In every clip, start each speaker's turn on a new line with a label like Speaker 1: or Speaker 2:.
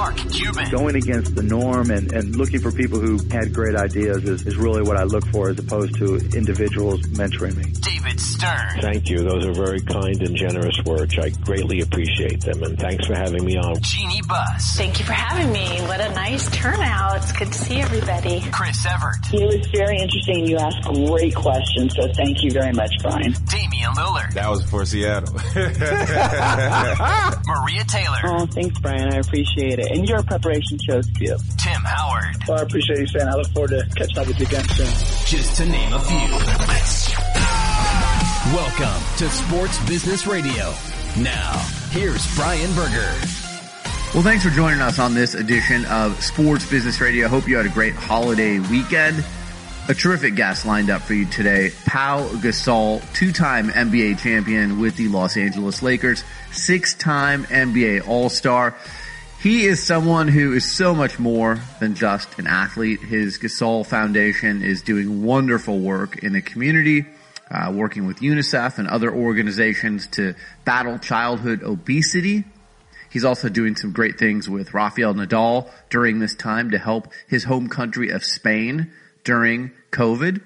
Speaker 1: Mark Cuban.
Speaker 2: Going against the norm and, and looking for people who had great ideas is, is really what I look for as opposed to individuals mentoring me.
Speaker 1: David Stern.
Speaker 3: Thank you. Those are very kind and generous words. I greatly appreciate them and thanks for having me on.
Speaker 1: Jeanie Buss.
Speaker 4: Thank you for having me. What a nice turnout. It's good to see everybody.
Speaker 1: Chris Evert.
Speaker 5: It was very interesting. You asked great questions, so thank you very much, Brian.
Speaker 1: Damian Lillard.
Speaker 6: That was for Seattle.
Speaker 1: Maria Taylor.
Speaker 5: Oh, thanks, Brian. I appreciate it. And your preparation shows too.
Speaker 1: Tim Howard.
Speaker 7: Well, I appreciate you saying. I look forward to catching up with you again soon.
Speaker 1: Just to name a few. Welcome to Sports Business Radio. Now, here's Brian Berger.
Speaker 8: Well, thanks for joining us on this edition of Sports Business Radio. Hope you had a great holiday weekend. A terrific guest lined up for you today. Pau Gasol, two-time NBA champion with the Los Angeles Lakers, six-time NBA All-Star. He is someone who is so much more than just an athlete. His Gasol Foundation is doing wonderful work in the community, uh, working with UNICEF and other organizations to battle childhood obesity. He's also doing some great things with Rafael Nadal during this time to help his home country of Spain during COVID.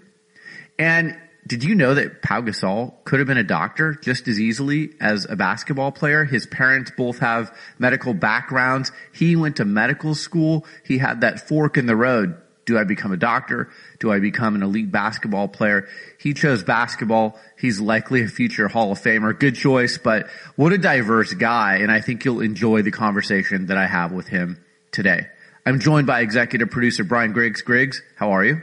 Speaker 8: And did you know that Pau Gasol could have been a doctor just as easily as a basketball player? His parents both have medical backgrounds. He went to medical school. He had that fork in the road. Do I become a doctor? Do I become an elite basketball player? He chose basketball. He's likely a future Hall of Famer. Good choice, but what a diverse guy. And I think you'll enjoy the conversation that I have with him today. I'm joined by executive producer Brian Griggs. Griggs, how are you?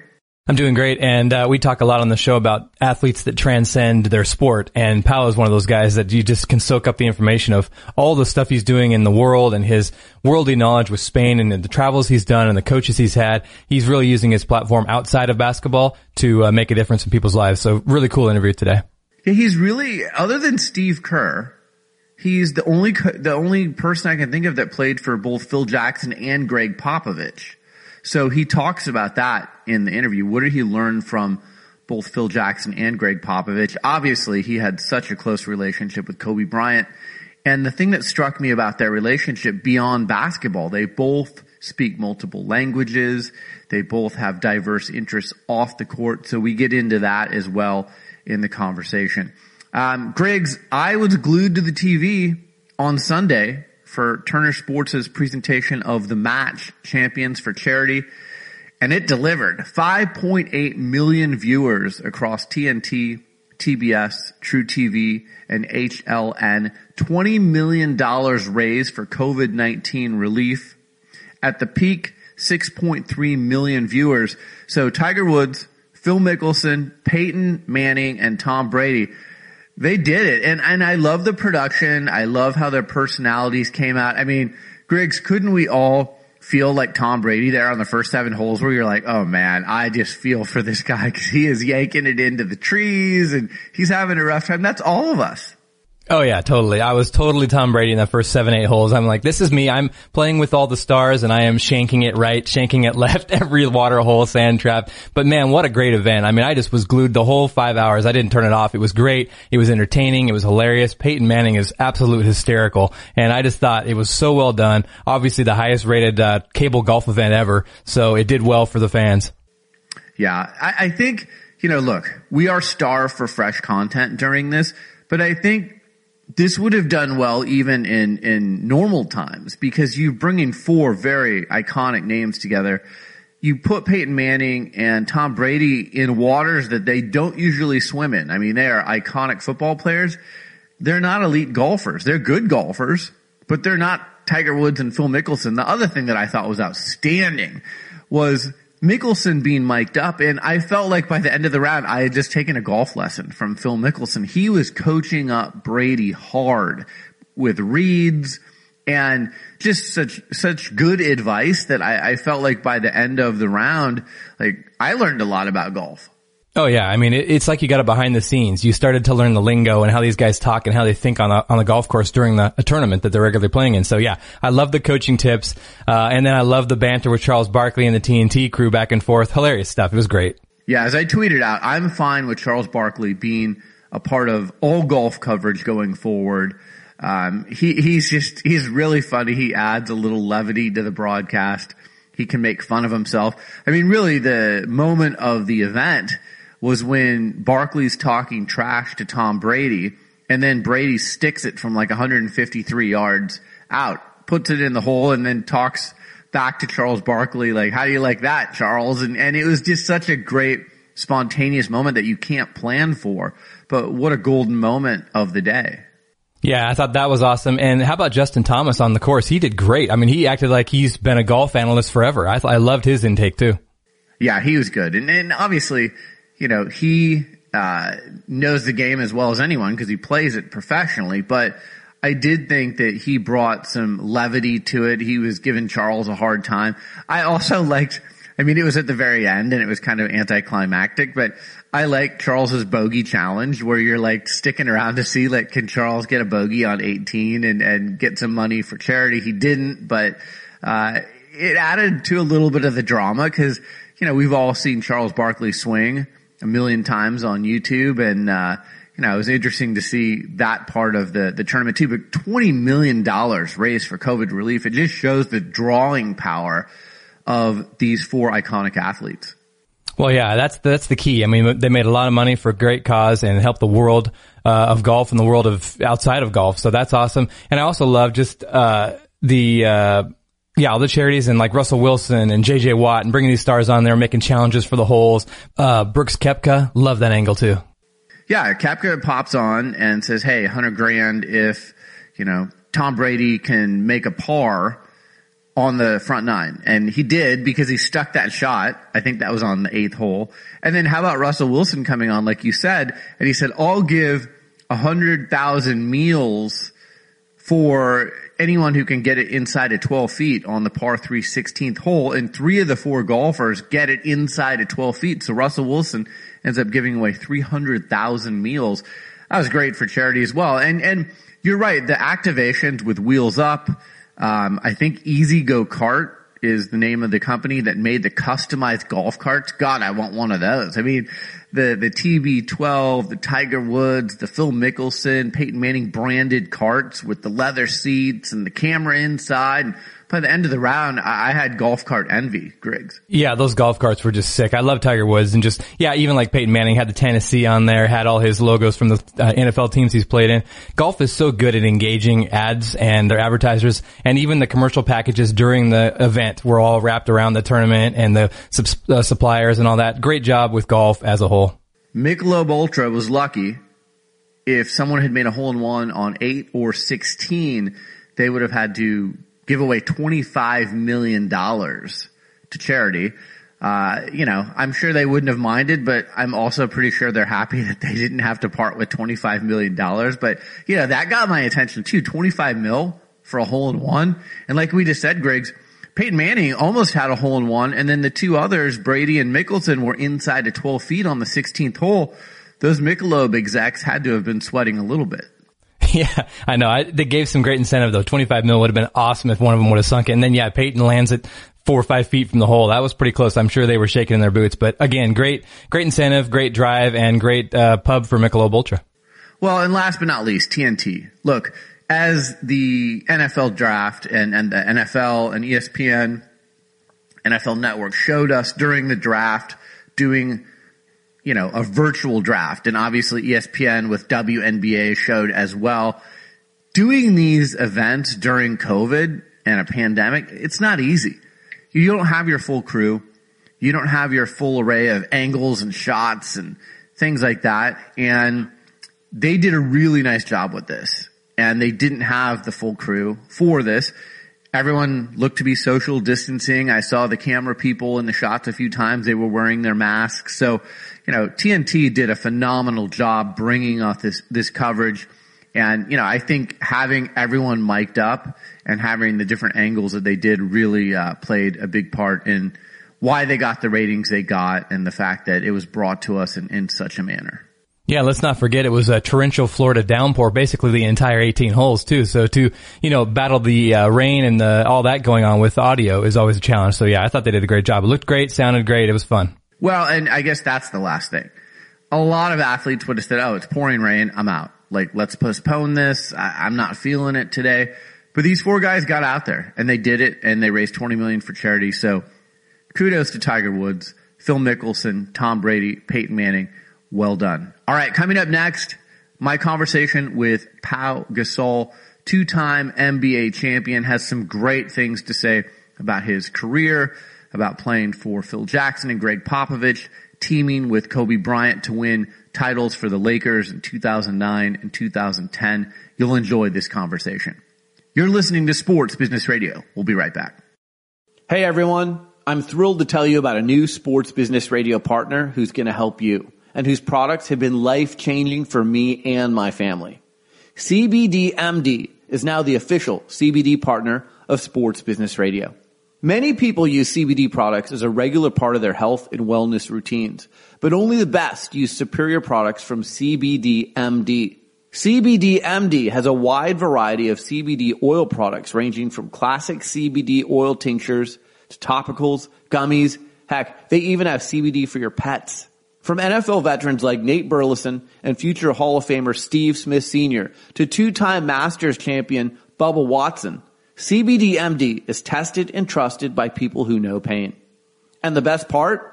Speaker 9: I'm doing great, and uh, we talk a lot on the show about athletes that transcend their sport. And Paolo is one of those guys that you just can soak up the information of all the stuff he's doing in the world and his worldly knowledge with Spain and the travels he's done and the coaches he's had. He's really using his platform outside of basketball to uh, make a difference in people's lives. So, really cool interview today.
Speaker 8: He's really other than Steve Kerr. He's the only the only person I can think of that played for both Phil Jackson and Gregg Popovich. So he talks about that in the interview. What did he learn from both Phil Jackson and Gregg Popovich? Obviously, he had such a close relationship with Kobe Bryant. And the thing that struck me about their relationship beyond basketball, they both speak multiple languages. They both have diverse interests off the court. So we get into that as well in the conversation. Um, Griggs, I was glued to the TV on Sunday for Turner Sports' presentation of the match champions for charity. And it delivered 5.8 million viewers across TNT, TBS, truTV, and HLN. $20 million raised for COVID-19 relief. At the peak, 6.3 million viewers. So Tiger Woods, Phil Mickelson, Peyton Manning, and Tom Brady they did it. And, and I love the production. I love how their personalities came out. I mean, Griggs, couldn't we all feel like Tom Brady there on the first seven holes where you're like, oh man, I just feel for this guy because he is yanking it into the trees and he's having a rough time. That's all of us.
Speaker 9: Oh yeah, totally. I was totally Tom Brady in the first seven, eight holes. I'm like, this is me. I'm playing with all the stars and I am shanking it right, shanking it left, every water hole, sand trap. But man, what a great event. I mean, I just was glued the whole five hours. I didn't turn it off. It was great. It was entertaining. It was hilarious. Peyton Manning is absolute hysterical. And I just thought it was so well done. Obviously the highest rated, uh, cable golf event ever. So it did well for the fans.
Speaker 8: Yeah. I, I think, you know, look, we are starved for fresh content during this, but I think this would have done well even in, in normal times because you bring in four very iconic names together. You put Peyton Manning and Tom Brady in waters that they don't usually swim in. I mean, they are iconic football players. They're not elite golfers. They're good golfers, but they're not Tiger Woods and Phil Mickelson. The other thing that I thought was outstanding was Mickelson being mic'd up and I felt like by the end of the round, I had just taken a golf lesson from Phil Mickelson. He was coaching up Brady hard with reads and just such, such good advice that I, I felt like by the end of the round, like I learned a lot about golf.
Speaker 9: Oh yeah, I mean it, it's like you got it behind the scenes. You started to learn the lingo and how these guys talk and how they think on a on the golf course during the a tournament that they're regularly playing in. So yeah, I love the coaching tips, uh, and then I love the banter with Charles Barkley and the TNT crew back and forth. Hilarious stuff. It was great.
Speaker 8: Yeah, as I tweeted out, I'm fine with Charles Barkley being a part of all golf coverage going forward. Um, he, he's just, he's really funny. He adds a little levity to the broadcast. He can make fun of himself. I mean, really the moment of the event was when Barkley's talking trash to Tom Brady and then Brady sticks it from like 153 yards out, puts it in the hole and then talks back to Charles Barkley like, how do you like that, Charles? And, and it was just such a great spontaneous moment that you can't plan for. But what a golden moment of the day.
Speaker 9: Yeah, I thought that was awesome. And how about Justin Thomas on the course? He did great. I mean, he acted like he's been a golf analyst forever. I, I loved his intake too.
Speaker 8: Yeah, he was good. And, and obviously, you know, he, uh, knows the game as well as anyone because he plays it professionally, but I did think that he brought some levity to it. He was giving Charles a hard time. I also liked, I mean, it was at the very end and it was kind of anticlimactic, but I like Charles's bogey challenge where you're like sticking around to see like, can Charles get a bogey on 18 and, and get some money for charity? He didn't, but, uh, it added to a little bit of the drama because, you know, we've all seen Charles Barkley swing a million times on YouTube and, uh, you know, it was interesting to see that part of the, the tournament too, but $20 million raised for COVID relief. It just shows the drawing power of these four iconic athletes.
Speaker 9: Well, yeah, that's that's the key. I mean, they made a lot of money for a great cause and helped the world uh, of golf and the world of outside of golf. So that's awesome. And I also love just uh, the uh, yeah, all the charities and like Russell Wilson and JJ Watt and bringing these stars on there, making challenges for the holes. Uh, Brooks Koepka, love that angle too.
Speaker 8: Yeah, Koepka pops on and says, "Hey, hundred grand if you know Tom Brady can make a par." on the front nine. And he did because he stuck that shot. I think that was on the eighth hole. And then how about Russell Wilson coming on, like you said, and he said, I'll give a hundred thousand meals for anyone who can get it inside of 12 feet on the par 3 16th hole. And three of the four golfers get it inside of 12 feet. So Russell Wilson ends up giving away 300,000 meals. That was great for charity as well. And, and you're right. The activations with wheels up, um, I think E-Z-GO Kart is the name of the company that made the customized golf carts. God, I want one of those. I mean, the, the TB12, the Tiger Woods, the Phil Mickelson, Peyton Manning branded carts with the leather seats and the camera inside by the end of the round, I had golf cart envy, Griggs.
Speaker 9: Yeah, those golf carts were just sick. I love Tiger Woods and just, yeah, even like Peyton Manning had the Tennessee on there, had all his logos from the uh, NFL teams he's played in. Golf is so good at engaging ads and their advertisers and even the commercial packages during the event were all wrapped around the tournament and the uh, suppliers and all that. Great job with golf as a whole.
Speaker 8: Michelob Ultra was lucky. If someone had made a hole in one on eight or 16, they would have had to give away $25 million to charity. Uh, you know, I'm sure they wouldn't have minded, but I'm also pretty sure they're happy that they didn't have to part with $25 million. But, you know, that got my attention too. 25 mil for a hole in one. And like we just said, Griggs, Peyton Manning almost had a hole in one. And then the two others, Brady and Mickelson were inside of 12 feet on the 16th hole. Those Michelob execs had to have been sweating a little bit.
Speaker 9: Yeah, I know. I, they gave some great incentive though. 25 mil would have been awesome if one of them would have sunk it. And then yeah, Peyton lands it four or five feet from the hole. That was pretty close. I'm sure they were shaking in their boots, but again, great, great incentive, great drive and great, uh, pub for Michelob Ultra.
Speaker 8: Well, and last but not least, TNT. Look, as the NFL draft and, and the NFL and ESPN, NFL network showed us during the draft doing you know, a virtual draft. And obviously ESPN with WNBA showed as well. Doing these events during COVID and a pandemic, it's not easy. You don't have your full crew. You don't have your full array of angles and shots and things like that. And they did a really nice job with this. And they didn't have the full crew for this. Everyone looked to be social distancing. I saw the camera people in the shots a few times. They were wearing their masks. So you know, TNT did a phenomenal job bringing off this, this coverage. And, you know, I think having everyone mic'd up and having the different angles that they did really, uh, played a big part in why they got the ratings they got and the fact that it was brought to us in, in such a manner.
Speaker 9: Yeah, let's not forget it was a torrential Florida downpour, basically the entire 18 holes too. So to, you know, battle the uh, rain and the, all that going on with audio is always a challenge. So yeah, I thought they did a great job. It looked great, sounded great. It was fun.
Speaker 8: Well, and I guess that's the last thing. A lot of athletes would have said, oh, it's pouring rain, I'm out.
Speaker 10: like, let's postpone this. I, I'm not feeling it today. But these four guys got out there and they did it and they raised 20 million for charity. So kudos to Tiger Woods, Phil Mickelson, Tom Brady, Peyton Manning. Well done. All right. Coming up next, my conversation with Pau Gasol, two-time NBA champion, has some great things to say about his career, about playing for Phil Jackson and Gregg Popovich, teaming with Kobe Bryant to win titles for the Lakers in 2009 and 2010. You'll enjoy this conversation. You're listening to Sports Business Radio. We'll be right back.
Speaker 8: Hey everyone. I'm thrilled to tell you about a new sports business radio partner who's going to help you and whose products have been life changing for me and my family. CBDMD is now the official CBD partner of Sports Business Radio. Many people use CBD products as a regular part of their health and wellness routines, but only the best use superior products from CBDMD. CBDMD has a wide variety of CBD oil products ranging from classic CBD oil tinctures to topicals, gummies. Heck, they even have CBD for your pets. From NFL veterans like Nate Burleson and future Hall of Famer Steve Smith Sr. to two-time Masters champion Bubba Watson, CBDMD is tested and trusted by people who know pain. And the best part?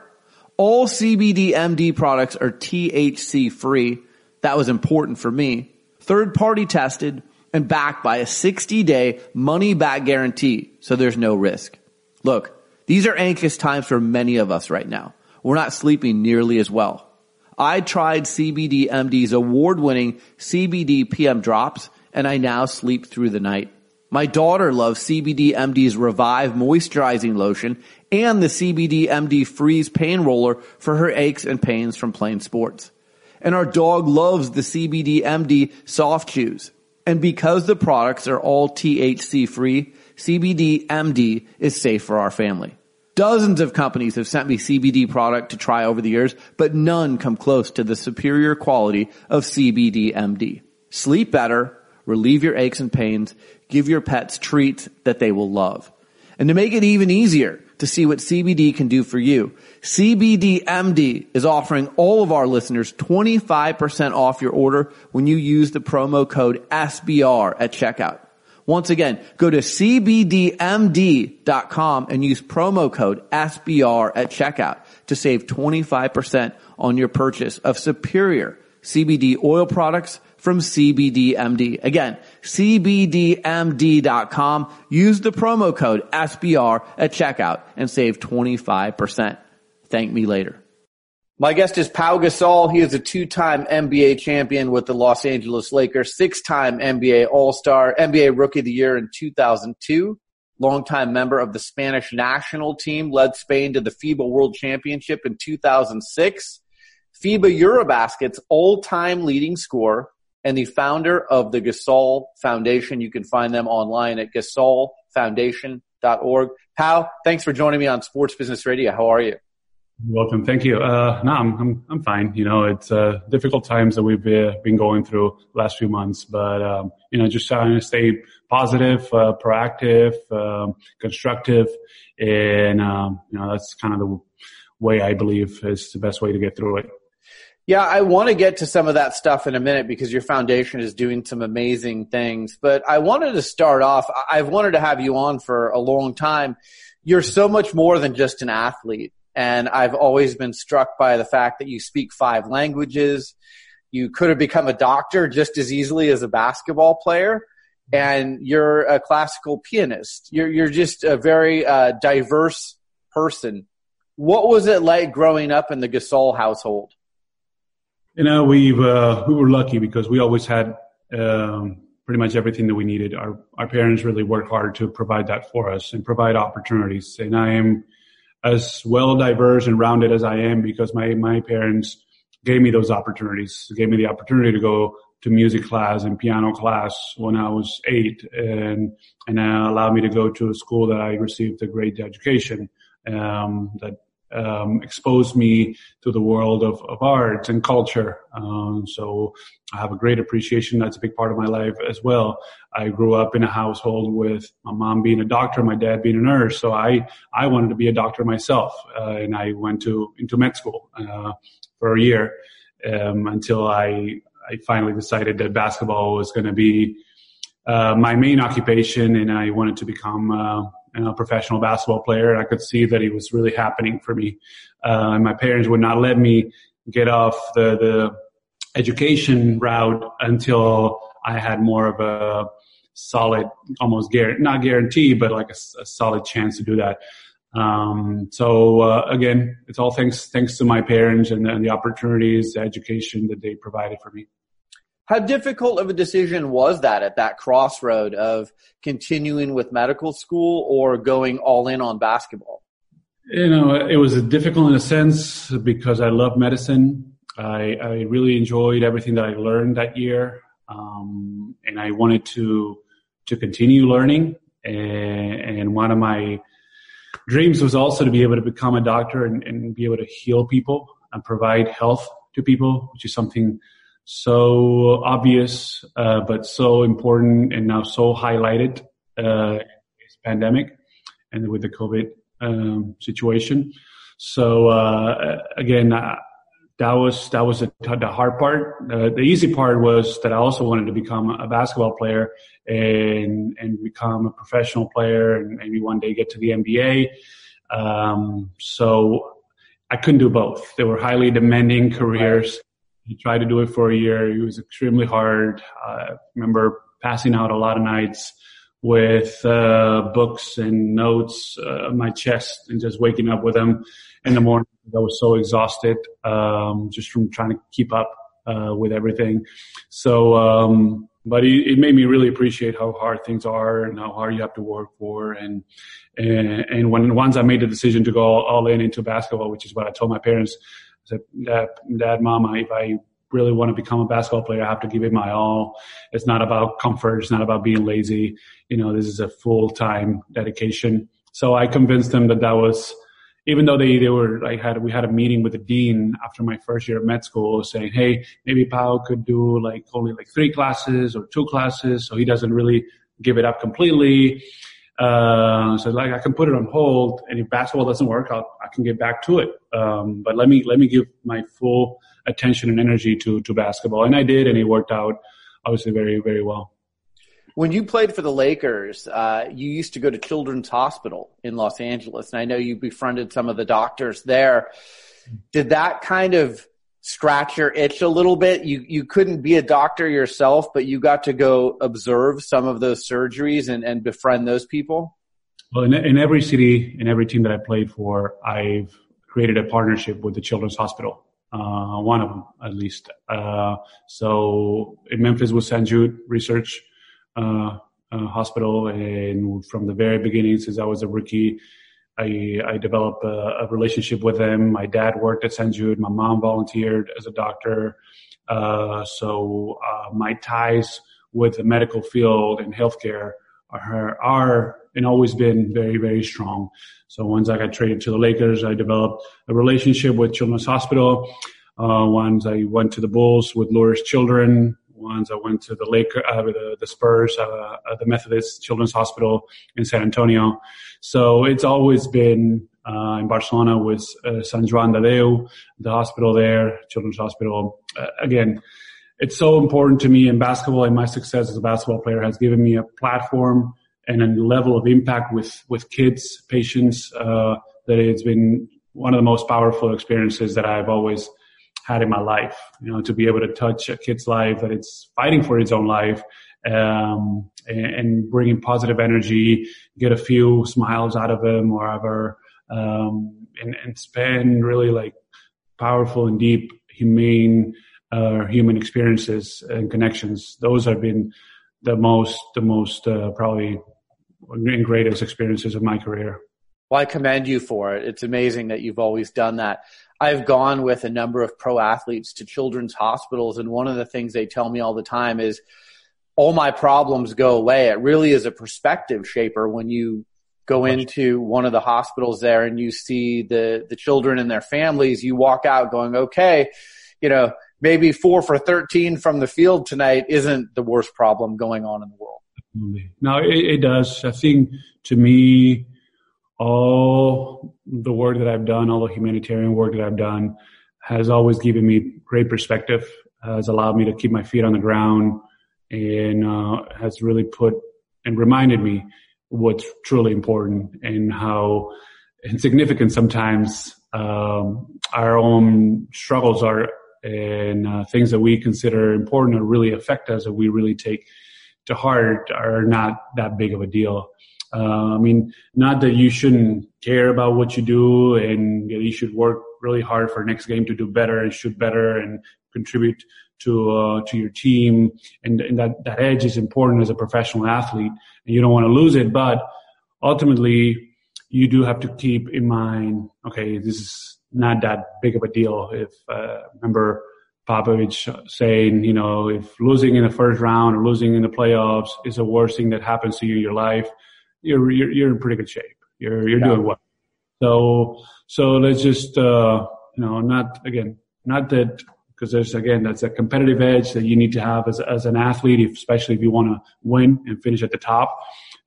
Speaker 8: All CBDMD products are THC free. That was important for me. Third party tested and backed by a 60 day money back guarantee. So there's no risk. Look, these are anxious times for many of us right now. We're not sleeping nearly as well. I tried CBDMD's award winning CBD PM drops and I now sleep through the night. My daughter loves CBDMD's Revive moisturizing lotion and the CBDMD Freeze pain roller for her aches and pains from playing sports. And our dog loves the CBDMD soft chews. And because the products are all THC free, CBDMD is safe for our family. Dozens of companies have sent me CBD product to try over the years, but none come close to the superior quality of CBDMD. Sleep better, relieve your aches and pains, give your pets treats that they will love. And to make it even easier to see what CBD can do for you, CBDMD is offering all of our listeners 25% off your order when you use the promo code SBR at checkout. Once again, go to cbdmd.com and use promo code SBR at checkout to save 25% on your purchase of superior CBD oil products from CBDMD. Again, cbdmd.com. Use the promo code SBR at checkout and save 25%. Thank me later. My guest is Pau Gasol. He is a two-time NBA champion with the Los Angeles Lakers, six-time NBA All-Star, NBA Rookie of the Year in 2002, longtime member of the Spanish national team, led Spain to the FIBA World Championship in 2006, FIBA Eurobasket's all-time leading scorer, and the founder of the Gasol Foundation. You can find them online at gasolfoundation.org. Pau, thanks for joining me on Sports Business Radio. How are you?
Speaker 11: Welcome. Thank you. Uh, no, I'm, I'm, I'm fine. You know, it's, uh, difficult times that we've uh, been going through last few months, but, um, you know, just trying to stay positive, uh, proactive, um, constructive. And, um, you know, that's kind of the way I believe is the best way to get through it.
Speaker 8: Yeah, I want to get to some of that stuff in a minute because your foundation is doing some amazing things. But I wanted to start off. I've wanted to have you on for a long time. You're so much more than just an athlete. And I've always been struck by the fact that you speak five languages. You could have become a doctor just as easily as a basketball player. And you're a classical pianist. You're, you're just a very uh, diverse person. What was it like growing up in the Gasol household?
Speaker 11: You know, we uh, we were lucky because we always had um, pretty much everything that we needed. Our our parents really worked hard to provide that for us and provide opportunities. And I am as well diverse and rounded as I am because my, my parents gave me those opportunities, gave me the opportunity to go to music class and piano class when I was eight and, and allowed me to go to a school that I received a great education, um, that um, exposed me to the world of, of art and culture. Um, so I have a great appreciation. That's a big part of my life as well. I grew up in a household with my mom being a doctor, my dad being a nurse. So I, I wanted to be a doctor myself. Uh, and I went to, into med school, uh, for a year, um, until I, I finally decided that basketball was going to be uh, my main occupation, and I wanted to become uh, a professional basketball player. I could see that it was really happening for me. Uh, and my parents would not let me get off the the education route until I had more of a solid, almost not guarantee, but like a, a solid chance to do that. Um, so uh, again, it's all thanks thanks to my parents and, and the opportunities, the education that they provided for me.
Speaker 8: How difficult of a decision was that at that crossroad of continuing with medical school or going all in on basketball?
Speaker 11: You know, it was difficult in a sense because I love medicine. I, I really enjoyed everything that I learned that year, um, and I wanted to to continue learning. And, and one of my dreams was also to be able to become a doctor and, and be able to heal people and provide health to people, which is something so obvious, uh, but so important and now so highlighted uh, this pandemic and with the COVID um, situation. So uh, again, uh, that was that was the, the hard part. Uh, the easy part was that I also wanted to become a basketball player and and become a professional player and maybe one day get to the NBA. Um, so I couldn't do both. They were highly demanding careers. He tried to do it for a year. It was extremely hard. I remember passing out a lot of nights with uh, books and notes uh, on my chest and just waking up with them in the morning. I was so exhausted um, just from trying to keep up uh, with everything. So, um, but it, it, made me really appreciate how hard things are and how hard you have to work for. And and, and when once I made the decision to go all, in into basketball, which is what I told my parents, said, Dad, Mama, if I really want to become a basketball player, I have to give it my all. It's not about comfort. It's not about being lazy. You know, this is a full time dedication. So I convinced them that that was even though they, they were like had we had a meeting with the dean after my first year of med school saying, hey, maybe Pau could do like only like three classes or two classes, so he doesn't really give it up completely. Uh, so like I can put it on hold, and if basketball doesn't work, I'll, I can get back to it. Um, but let me let me give my full attention and energy to to basketball, and I did, and it worked out obviously very very well.
Speaker 8: When you played for the Lakers, uh, you used to go to Children's Hospital in Los Angeles, and I know you befriended some of the doctors there. Did that kind of scratch your itch a little bit? You you couldn't be a doctor yourself, but you got to go observe some of those surgeries and, and befriend those people.
Speaker 11: Well, in, in every city, in every team that I played for, I've created a partnership with the Children's Hospital. Uh, one of them, at least. Uh, so in Memphis was St. Jude Research uh, uh, hospital. And from the very beginning, since I was a rookie, I, I developed a, a, relationship with them. My dad worked at St. Jude. My mom volunteered as a doctor. Uh, so uh, my ties with the medical field and healthcare are, are and always been very, very strong. So once I got traded to the Lakers, I developed a relationship with Children's Hospital. Uh, once I went to the Bulls with Lurie Children, ones. I went to the Lake, uh, the, the Spurs, uh, uh, the Methodist Children's Hospital in San Antonio. So it's always been uh, in Barcelona with uh, Sant Joan de Déu, the hospital there, Children's Hospital. Uh, again, it's so important to me in basketball and my success as a basketball player has given me a platform and a level of impact with, with kids, patients, that it's been one of the most powerful experiences that I've always had in my life. You know, to be able to touch a kid's life that it's fighting for its own life, um, and, and, bringing positive energy, get a few smiles out of them, or ever, um, and, and spend really like powerful and deep, humane, uh, human experiences and connections. Those have been the most, the most uh, probably and greatest experiences of my career.
Speaker 8: Well, I commend you for it. It's amazing that you've always done that. I've gone with a number of pro athletes to children's hospitals, and one of the things they tell me all the time is all my problems go away. It really is a perspective shaper when you go into one of the hospitals there and you see the, the children and their families, you walk out going, okay, you know, maybe four for 13 from the field tonight isn't the worst problem going on in the world.
Speaker 11: No, it, it does. I think to me, all the work that I've done, all the humanitarian work that I've done has always given me great perspective. has allowed me to keep my feet on the ground and uh, has really put and reminded me what's truly important and how insignificant sometimes um, our own struggles are and uh, things that we consider important or really affect us that we really take to heart are not that big of a deal. Uh, I mean, not that you shouldn't care about what you do and you should work really hard for next game to do better and shoot better and contribute to uh, to your team, and, and that that edge is important as a professional athlete, and you don't want to lose it. But ultimately, you do have to keep in mind, okay, this is not that big of a deal. If uh, remember Popovich saying, you know, if losing in the first round or losing in the playoffs is the worst thing that happens to you in your life, you're you're, you're in pretty good shape. You're you're yeah. doing well. So so let's just uh, you know not again not that because there's again that's a competitive edge that you need to have as as an athlete, if, especially if you want to win and finish at the top.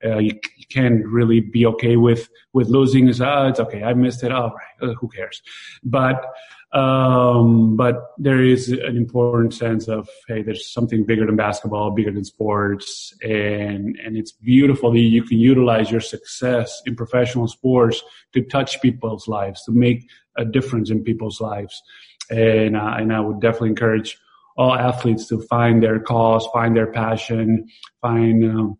Speaker 11: Uh, you, you, can't really be okay with with losing. Is oh, it's okay, I missed it. All right, uh, who cares? But um, but there is an important sense of, hey, there's something bigger than basketball, bigger than sports. And, and it's beautiful that you can utilize your success in professional sports to touch people's lives, to make a difference in people's lives. And, uh, and I would definitely encourage all athletes to find their cause, find their passion, find, um,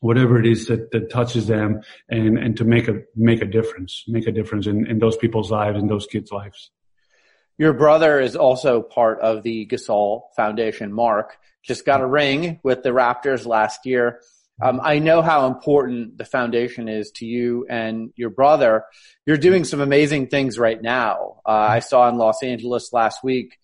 Speaker 11: whatever it is that, that touches them and, and to make a, make a difference, make a difference in, in those people's lives and those kids' lives.
Speaker 8: Your brother is also part of the Gasol Foundation. Marc just got a ring with the Raptors last year. Um, I know how important the foundation is to you and your brother. You're doing some amazing things right now. Uh, I saw in Los Angeles last week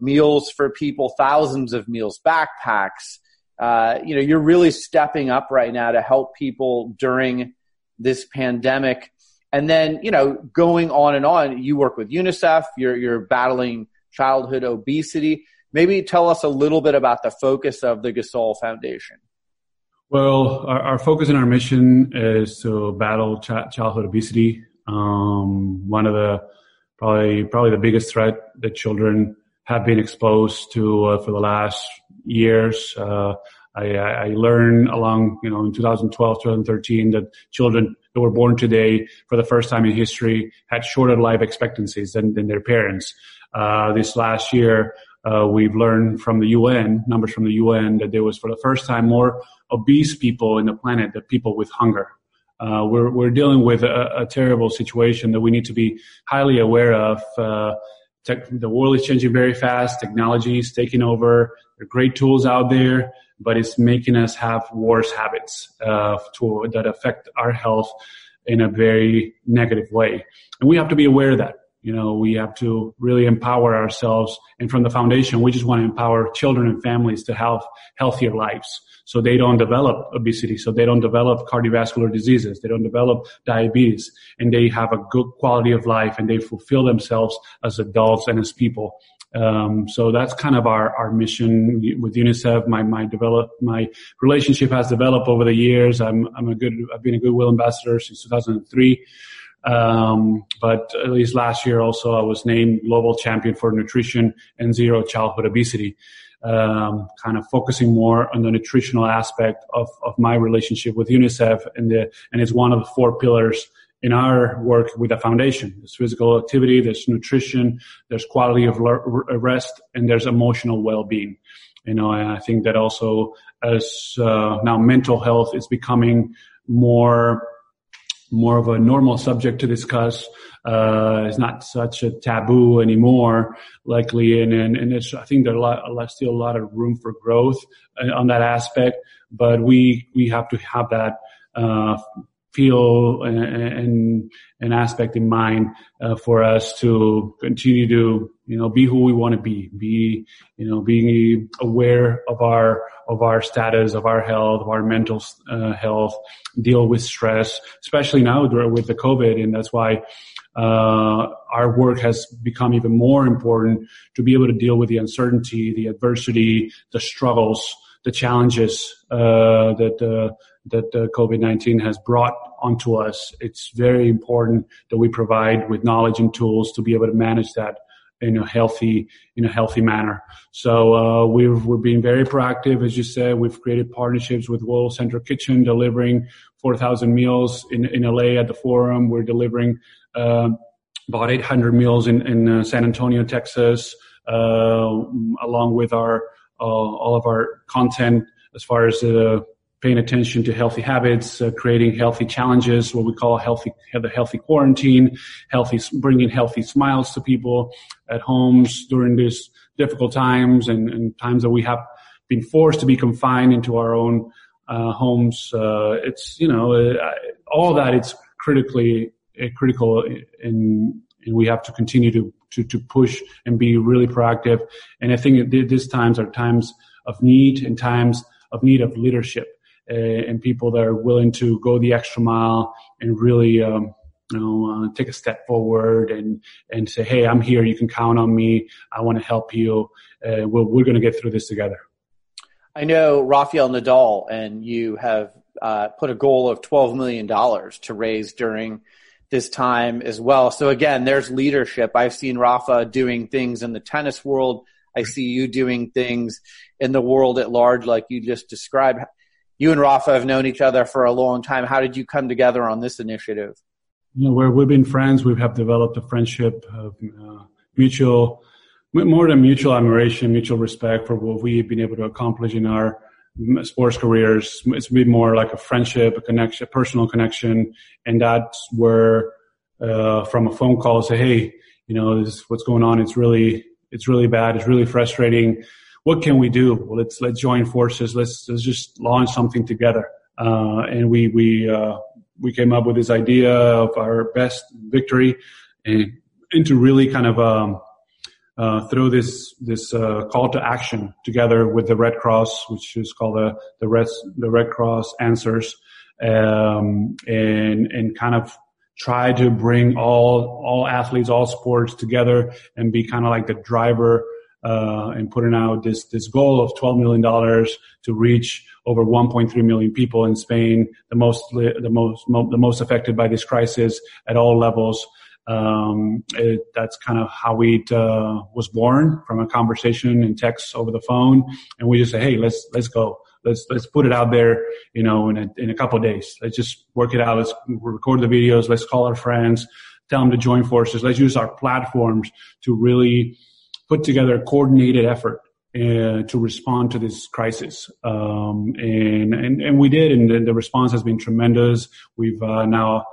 Speaker 8: meals for people, thousands of meals, backpacks. Uh, you know, you're really stepping up right now to help people during this pandemic. And then, you know, going on and on, you work with UNICEF, you're, you're battling childhood obesity. Maybe tell us a little bit about the focus of the Gasol Foundation.
Speaker 11: Well, our, our focus and our mission is to battle ch- childhood obesity. Um, one of the probably probably the biggest threat that children have been exposed to uh, for the last years. Uh, I, I, learned along, you know, in 2012, 2013 that children that were born today for the first time in history had shorter life expectancies than, than their parents. Uh, this last year, uh, we've learned from the UN, numbers from the UN, that there was for the first time more obese people in the planet than people with hunger. Uh, we're, we're dealing with a, a, terrible situation that we need to be highly aware of. Uh, tech, the world is changing very fast. Technology is taking over. There are great tools out there but it's making us have worse habits uh, to, that affect our health in a very negative way. And we have to be aware of that. You know, we have to really empower ourselves. And from the foundation, we just want to empower children and families to have healthier lives so they don't develop obesity, so they don't develop cardiovascular diseases, they don't develop diabetes, and they have a good quality of life and they fulfill themselves as adults and as people. Um, so that's kind of our, our mission with UNICEF. My, my develop, my relationship has developed over the years. I'm, I'm a good, I've been a goodwill ambassador since 2003. Um, but at least last year also I was named global champion for nutrition and zero childhood obesity. Um, kind of focusing more on the nutritional aspect of, of my relationship with UNICEF and the, and it's one of the four pillars in our work with the foundation. There's physical activity, there's nutrition, there's quality of rest, and there's emotional well-being. You know, and I think that also as uh, now mental health is becoming more more of a normal subject to discuss. Uh, it's not such a taboo anymore, likely, and and, and it's I think there's a lot, still a lot of room for growth uh, on that aspect. But we we have to have that uh, feel and an aspect in mind uh, for us to continue to you know be who we want to be be you know being aware of our of our status of our health of our mental uh, health deal with stress especially now with the covid and that's why uh, our work has become even more important to be able to deal with the uncertainty the adversity the struggles the challenges uh, that uh, that uh, COVID-19 has brought onto us. It's very important that we provide with knowledge and tools to be able to manage that in a healthy in a healthy manner. So uh, we've we're being very proactive, as you said. We've created partnerships with World Central Kitchen, delivering 4,000 meals in in LA at the Forum. We're delivering uh, about 800 meals in in uh, San Antonio, Texas, uh, along with our uh, all of our content as far as uh, paying attention to healthy habits, uh, creating healthy challenges, what we call healthy, the healthy quarantine, healthy, bringing healthy smiles to people at homes during these difficult times and, and times that we have been forced to be confined into our own uh, homes. Uh, it's, you know, uh, all that it's critically, uh, critical and, and we have to continue to, to, to push and be really proactive. And I think these times are times of need and times of need of leadership and people that are willing to go the extra mile and really um, you know uh, take a step forward and and say hey i'm here. You can count on me. I want to help you. Uh, we're, we're going to get through this together.
Speaker 8: I know rafael nadal and you have uh, put a goal of $12 million to raise during this time as well. So again there's leadership. I've seen rafa doing things in the tennis world. I see you doing things in the world at large like you just described you and Rafa have known each other for a long time. How did you come together on this initiative?
Speaker 11: You know, where we've been friends, we have developed a friendship of uh, mutual, more than mutual admiration, mutual respect for what we've been able to accomplish in our sports careers. It's been more like a friendship, a connection, a personal connection, and that's where, uh, from a phone call, say, hey, you know, this is what's going on. It's really, it's really bad. It's really frustrating what can we do? Well, let's let's join forces. Let's let's just launch something together. Uh, and we we uh, we came up with this idea of our best victory, and, and to really kind of um, uh, throw this this uh, call to action together with the Red Cross, which is called the the Red the Red Cross Answers, um, and and kind of try to bring all all athletes, all sports together, and be kind of like the driver uh, and putting out this this goal of 12 million dollars to reach over 1.3 million people in Spain, the most the most mo- the most affected by this crisis at all levels. Um, it, that's kind of how it uh, was born from a conversation and text over the phone, and we just say, hey, let's let's go. Let's let's put it out there, you know, in a, in a couple days. Let's just work it out. Let's record the videos. Let's call our friends, tell them to join forces. Let's use our platforms to really put together a coordinated effort uh, to respond to this crisis. Um, and, and, and we did, and the, response has been tremendous. We've uh, now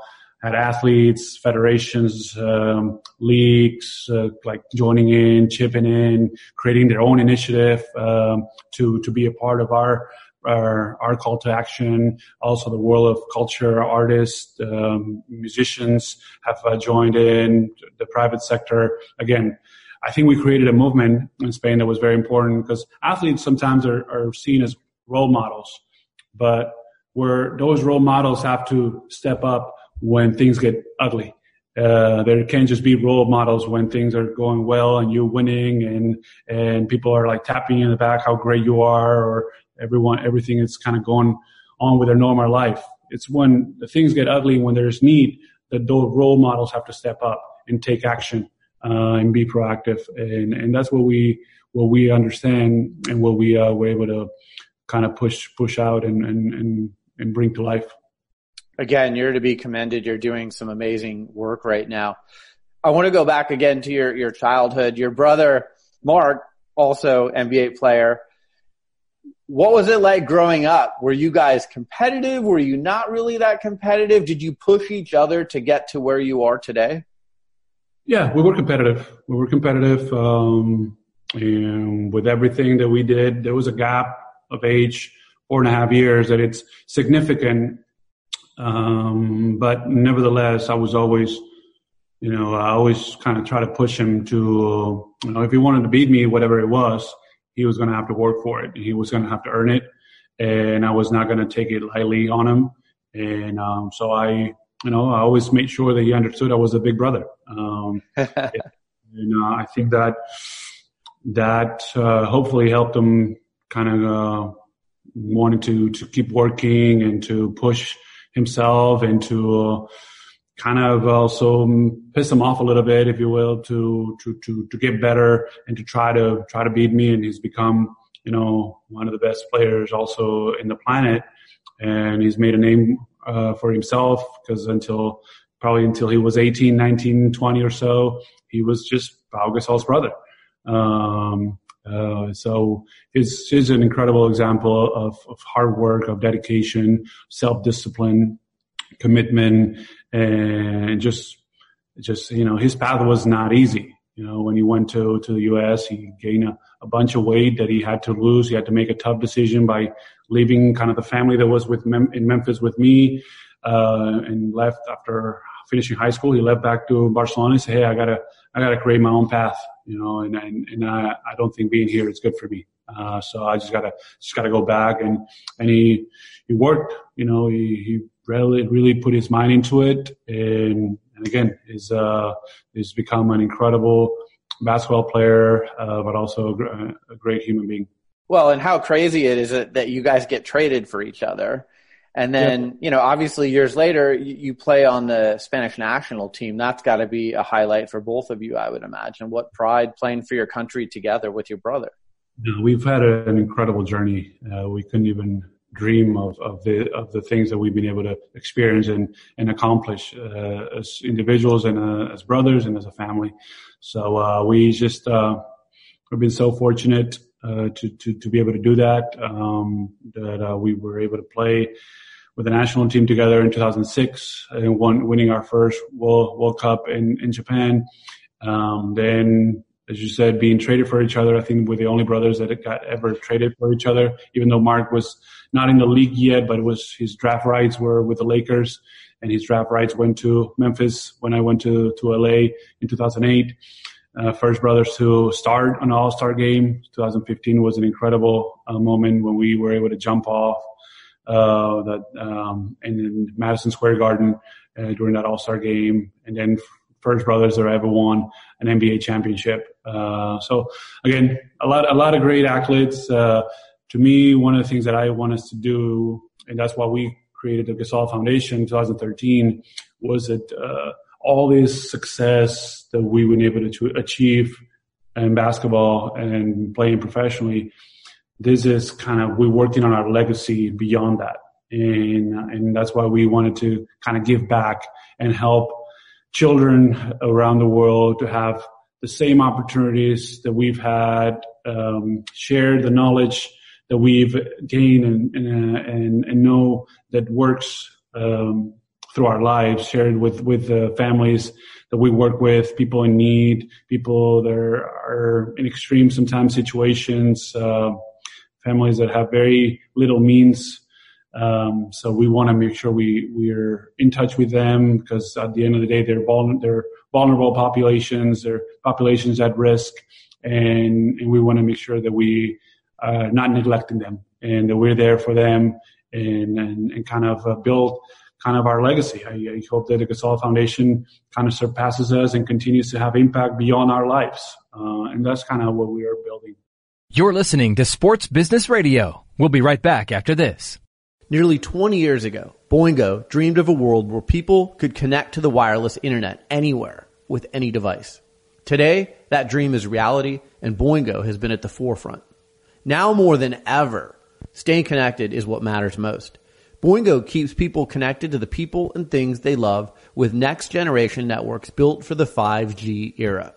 Speaker 11: had athletes, federations, um, leagues, uh, like joining in, chipping in, creating their own initiative um, to to be a part of our our, our call to action. Also, the world of culture, artists, um, musicians have uh, joined in. The private sector, again, I think we created a movement in Spain that was very important because athletes sometimes are, are seen as role models, but where those role models have to step up when things get ugly. Uh, there can't just be role models when things are going well and you're winning and and people are like tapping you in the back how great you are or everyone everything is kind of going on with their normal life. It's when the things get ugly when there's need that those role models have to step up and take action uh, and be proactive. And, and that's what we, what we understand and what we uh, were able to kind of push, push out and, and, and, and bring to life.
Speaker 8: Again, you're to be commended. You're doing some amazing work right now. I want to go back again to your, your childhood. Your brother, Marc, also NBA player. What was it like growing up? Were you guys competitive? Were you not really that competitive? Did you push each other to get to where you are today?
Speaker 11: Yeah, we were competitive. We were competitive. Um, and with everything that we did, there was a gap of age, four and a half years, that it's significant. Um, but nevertheless, I was always, you know, I always kind of try to push him to, you know, if he wanted to beat me, whatever it was, he was going to have to work for it. He was going to have to earn it. And I was not going to take it lightly on him. And um, so I you know, I always made sure that he understood I was a big brother. Um, and uh, I think that that uh, hopefully helped him kind of uh, wanting to to keep working and to push himself and to uh, kind of also piss him off a little bit, if you will, to to to to get better and to try to try to beat me. And he's become, you know, one of the best players also in the planet, and he's made a name uh, for himself because until probably until he was 18, 19, 20 or so, he was just Pau Gasol's brother. Um, uh, so he's, he's an incredible example of, of hard work, of dedication, self-discipline, commitment, and just, just, you know, his path was not easy. You know, when he went to, to the U.S., he gained a, a bunch of weight that he had to lose. He had to make a tough decision by leaving kind of the family that was with Mem- in Memphis with me, uh, and left after finishing high school. He left back to Barcelona and said, Hey, I gotta, I gotta create my own path, you know, and, and, and I, I don't think being here is good for me. Uh, so I just gotta, just gotta go back and, and he, he worked, you know, he, he really, really put his mind into it. And, and again, is, uh, is become an incredible basketball player, uh, but also a, a great human being.
Speaker 8: Well, and how crazy it is that you guys get traded for each other. And then, yep. you know, obviously years later, you, you, play on the Spanish national team. That's got to be a highlight for both of you, I would imagine. What pride playing for your country together with your brother.
Speaker 11: we've had a, an incredible journey. Uh, we couldn't even dream of, of the of the things that we've been able to experience and and accomplish uh, as individuals and uh, as brothers and as a family. So uh, we just uh, have been so fortunate uh, to, to, to be able to do that. Um, that uh, we were able to play with the national team together in 2006 and won, winning our first World, World Cup in, in Japan. Um, then, as you said, being traded for each other. I think we're the only brothers that got ever traded for each other, even though Marc was not in the league yet, but was his draft rights were with the Lakers and his draft rights went to Memphis when I went to, to LA in 2008 uh, first brothers to start an all-star game. 2015 was an incredible uh, moment when we were able to jump off uh, that um, in Madison Square Garden uh, during that all-star game, and then first brothers that ever won an NBA championship. Uh, so again, a lot a lot of great accolades. Uh, to me, one of the things that I want us to do, and that's why we created the Gasol Foundation in 2013, was that all this success that we've been able to achieve in basketball and playing professionally, this is kind of we're working on our legacy beyond that, and and that's why we wanted to kind of give back and help children around the world to have the same opportunities that we've had, um, share the knowledge that we've gained and and, and, know that works um, through our lives, shared with with the families that we work with, people in need, people that are in extreme sometimes situations, uh, families that have very little means. Um, so we want to make sure we we are in touch with them because at the end of the day, they're vulnerable, they're vulnerable populations, they're populations at risk, and and we want to make sure that we are not neglecting them and that we're there for them and and, and kind of uh, build kind of our legacy. I, I, hope that the Gasol Foundation kind of surpasses us and continues to have impact beyond our lives. Uh, and that's kind of what we are building.
Speaker 1: You're listening to Sports Business Radio. We'll be right back after this.
Speaker 8: Nearly 20 years ago, Boingo dreamed of a world where people could connect to the wireless internet anywhere with any device. Today, that dream is reality and Boingo has been at the forefront. Now more than ever, staying connected is what matters most. Boingo keeps people connected to the people and things they love with next generation networks built for the 5G era.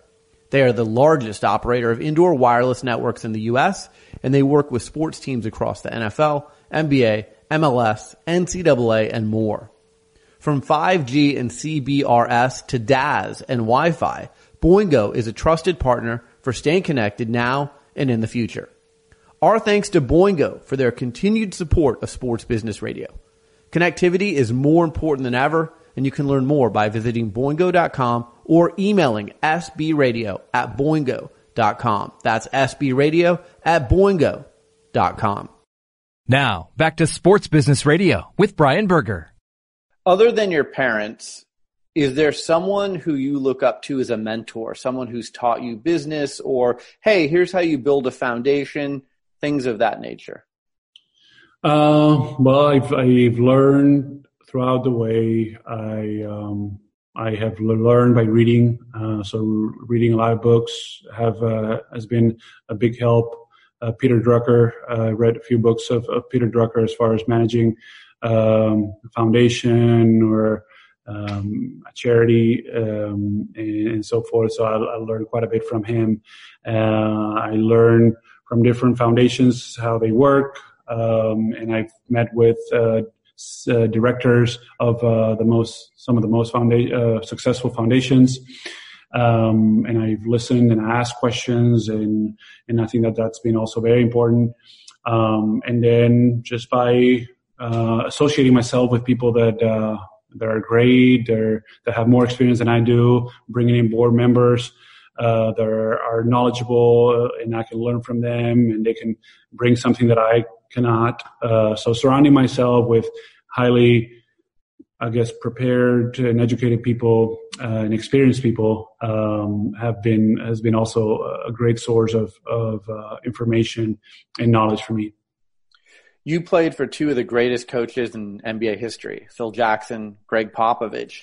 Speaker 8: They are the largest operator of indoor wireless networks in the US, and they work with sports teams across the NFL, NBA, MLS, NCAA, and more. From 5G and CBRS to DAS and Wi-Fi, Boingo is a trusted partner for staying connected now and in the future. Our thanks to Boingo for their continued support of Sports Business Radio. Connectivity is more important than ever, and you can learn more by visiting boingo.com or emailing sbradio at boingo.com. That's sbradio at boingo.com.
Speaker 1: Now, back to Sports Business Radio with Brian Berger.
Speaker 8: Other than your parents, is there someone who you look up to as a mentor, someone who's taught you business or, hey, here's how you build a foundation? things of that nature?
Speaker 11: Uh, well, I've, I've learned throughout the way. I um, I have learned by reading. Uh, so reading a lot of books have uh, has been a big help. Uh, Peter Drucker, I read a few books of, of, Peter Drucker as far as managing um, a foundation or um, a charity um, and, and, so forth. So I, I, learned quite a bit from him. Uh, I learned from different foundations how they work, um, and I've met with uh, uh, directors of uh, the most some of the most founda- uh, successful foundations. Um, and I've listened and asked questions, and and I think that that's been also very important. Um, and then just by uh, associating myself with people that uh, that are great, that have more experience than I do, bringing in board members uh, that are, are knowledgeable, and I can learn from them, and they can bring something that I cannot. Uh, so surrounding myself with highly, I guess, prepared and educated people uh, and experienced people um, have been has been also a great source of of uh, information and knowledge for me.
Speaker 8: You played for two of the greatest coaches in NBA history, Phil Jackson, Gregg Popovich.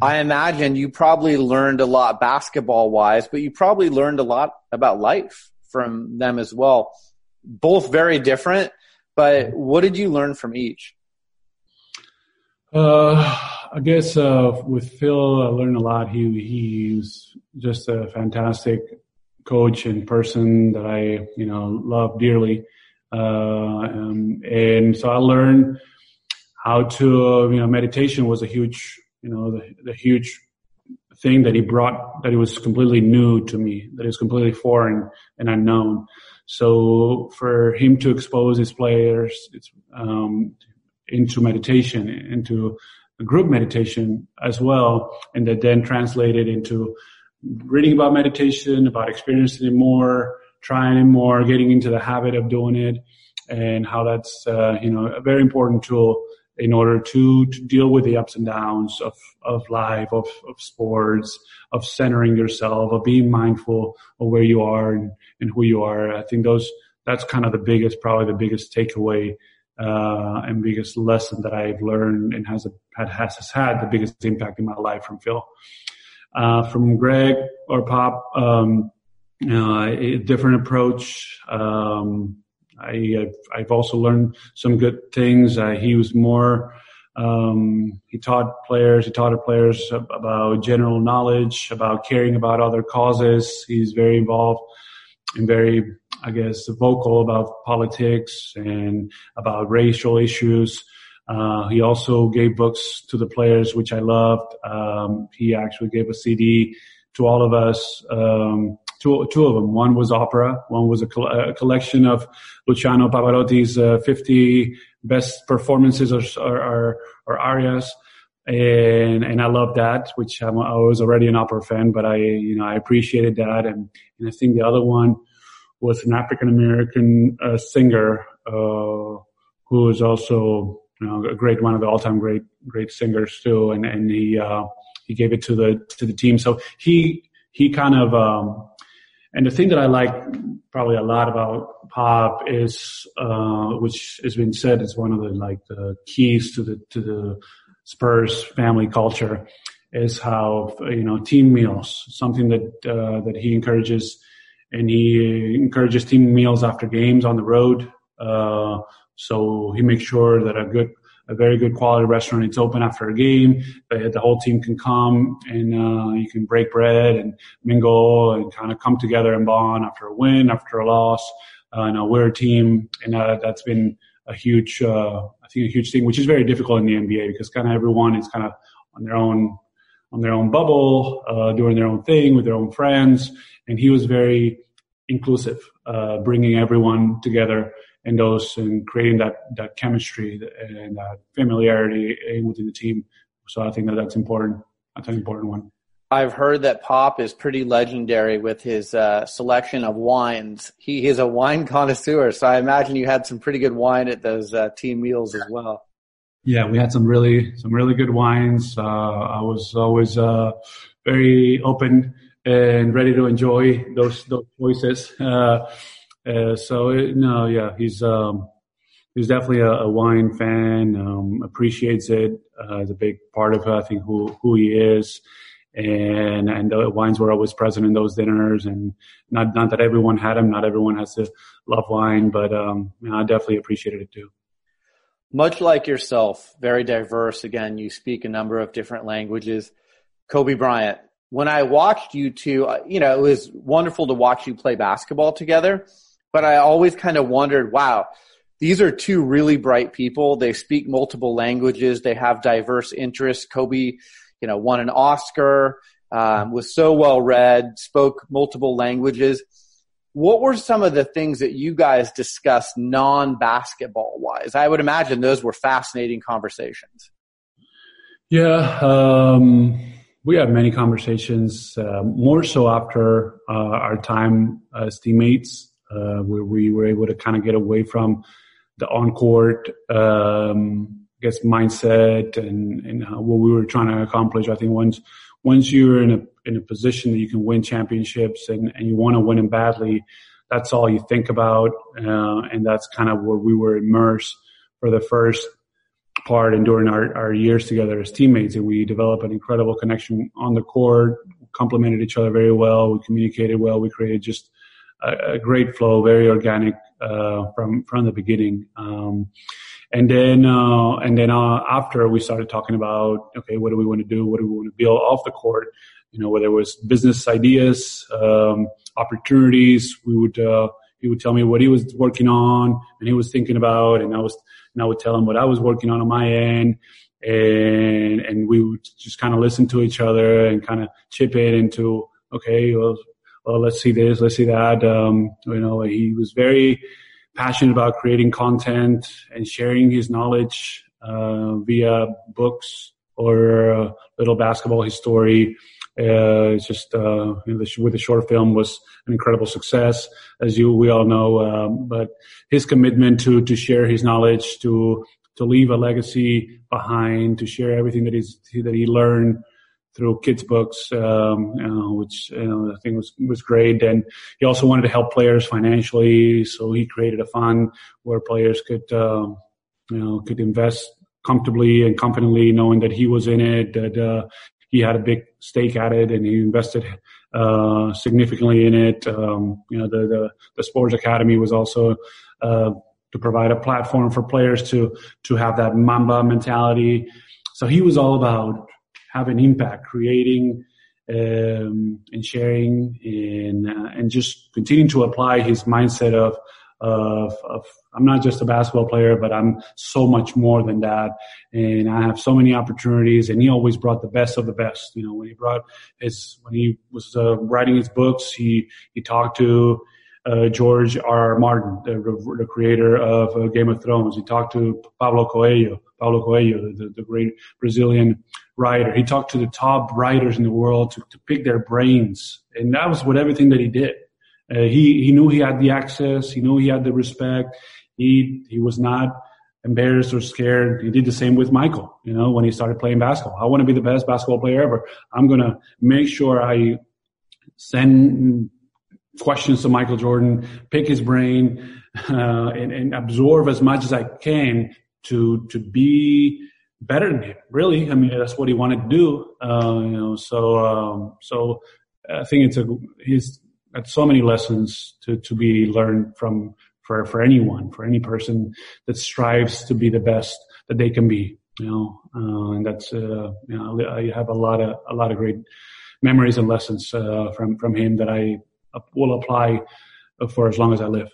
Speaker 8: I imagine you probably learned a lot basketball wise, but you probably learned a lot about life from them as well. Both very different, but what did you learn from each?
Speaker 11: Uh, I guess uh, with Phil, I learned a lot. He he's just a fantastic coach and person that I you know love dearly, uh, um, and so I learned how to you know meditation was a huge you know the, the huge thing that he brought that it was completely new to me that it was completely foreign and unknown so for him to expose his players it's um, into meditation, into group meditation as well, and that then translated into reading about meditation, about experiencing it more, trying it more, getting into the habit of doing it, and how that's uh, you know a very important tool in order to, to deal with the ups and downs of, of life, of, of sports, of centering yourself, of being mindful of where you are and, and who you are. I think those, that's kind of the biggest, probably the biggest takeaway, uh, and biggest lesson that I've learned and has, had, has, has had the biggest impact in my life from Phil. Uh, from Gregg or Pop, um, uh, a different approach. Um, I, have I've also learned some good things. Uh, he was more, um, he taught players, he taught players about general knowledge, about caring about other causes. He's very involved and very, I guess, vocal about politics and about racial issues. Uh, he also gave books to the players, which I loved. Um, he actually gave a CD to all of us. Um, two, two of them. One was opera. One was a, a collection of Luciano Pavarotti's uh, 50 best performances or, or, or, arias. And, and I love that, which I'm, i was already an opera fan, but I, you know, I appreciated that. And, and I think the other one was an African American uh, singer, uh, who is also, you know, a great, one of the all-time great, great singers too. And, and he, uh, he gave it to the, to the team. So he, he kind of, um, and the thing that I like probably a lot about pop is, uh, which has been said is one of the like the keys to the to the Spurs family culture, is how you know team meals, something that uh, that he encourages, and he encourages team meals after games on the road. Uh, so he makes sure that a good a very good quality restaurant. It's open after a game. That the, whole team can come and uh, you can break bread and mingle and kind of come together and bond after a win, after a loss. Uh, know, we're a team, and uh, that's been a huge, uh, I think, a huge thing, which is very difficult in the NBA because kind of everyone is kind of on their own on their own bubble, uh, doing their own thing with their own friends, and he was very inclusive, uh, bringing everyone together and those and creating that that chemistry and that familiarity within the team. So I think that that's important. That's an important one.
Speaker 8: I've heard that Pop is pretty legendary with his uh, selection of wines. He is a wine connoisseur, so I imagine you had some pretty good wine at those uh, team meals as well.
Speaker 11: Yeah, we had some really some really good wines. Uh, I was always uh, very open and ready to enjoy those those choices. Uh, uh, so it, no, yeah, he's um, he's definitely a, a wine fan, um, appreciates it. Uh, is a big part of I think who who he is, and and the wines were always present in those dinners. And not not that everyone had them, not everyone has to love wine, but um, I definitely appreciated it too.
Speaker 8: Much like yourself, very diverse. Again, you speak a number of different languages. Kobe Bryant. When I watched you two, uh, you know, it was wonderful to watch you play basketball together, but I always kind of wondered, wow, these are two really bright people. They speak multiple languages. They have diverse interests. Kobe, you know, won an Oscar, um, was so well read, spoke multiple languages what were some of the things that you guys discussed non-basketball wise? I would imagine those were fascinating conversations.
Speaker 11: Yeah, um, we had many conversations, uh, more so after uh, our time as teammates, uh, where we were able to kind of get away from the on-court, um, I guess, mindset and, and what we were trying to accomplish. I think once once you're in a in a position that you can win championships and, and you want to win them badly, that's all you think about. Uh, and that's kind of where we were immersed for the first part and during our, our years together as teammates. And we developed an incredible connection on the court, complemented each other very well. We communicated well. We created just a, a great flow, very organic, uh, from, from the beginning. Um, and then, uh, and then, uh, after we started talking about, okay, what do we want to do? What do we want to build off the court? You know, whether it was business ideas, um, opportunities, we would, uh, he would tell me what he was working on and he was thinking about, and I was, and I would tell him what I was working on on my end, and and we would just kind of listen to each other and kind of chip it into, okay, well, well, let's see this, let's see that. Um, you know, he was very passionate about creating content and sharing his knowledge uh, via books or little basketball history uh, it's just uh, you know, with the short film was an incredible success, as you we all know. Um, but his commitment to to share his knowledge, to to leave a legacy behind, to share everything that he's that he learned through kids' books, um, you know, which you know, I think was was great. And he also wanted to help players financially, so he created a fund where players could um, you know could invest comfortably and confidently, knowing that he was in it, that uh, he had a big stake at it and he invested uh, significantly in it. Um, you know, the, the, the sports academy was also uh, to provide a platform for players to to have that Mamba mentality. So he was all about having impact, creating um, and sharing, and uh, and just continuing to apply his mindset of of, of I'm not just a basketball player, but I'm so much more than that. And I have so many opportunities. And he always brought the best of the best. You know, when he brought his when he was uh, writing his books, he he talked to uh, George R. R. Martin, the, the creator of uh, Game of Thrones. He talked to Pablo Coelho, Pablo Coelho, the, the great Brazilian writer. He talked to the top writers in the world to, to pick their brains. And that was what everything that he did. Uh, he he knew he had the access. He knew he had the respect. He he was not embarrassed or scared. He did the same with Michael. You know, when he started playing basketball, I want to be the best basketball player ever. I'm gonna make sure I send questions to Michael Jordan, pick his brain, uh, and, and absorb as much as I can to to be better than him. Really, I mean, that's what he wanted to do. Uh, you know, so um, so I think it's a he's so many lessons to, to be learned from for, for anyone, for any person that strives to be the best that they can be, you know, uh, and that's, uh, you know, I have a lot of, a lot of great memories and lessons, uh, from, from him that I will apply for as long as I live.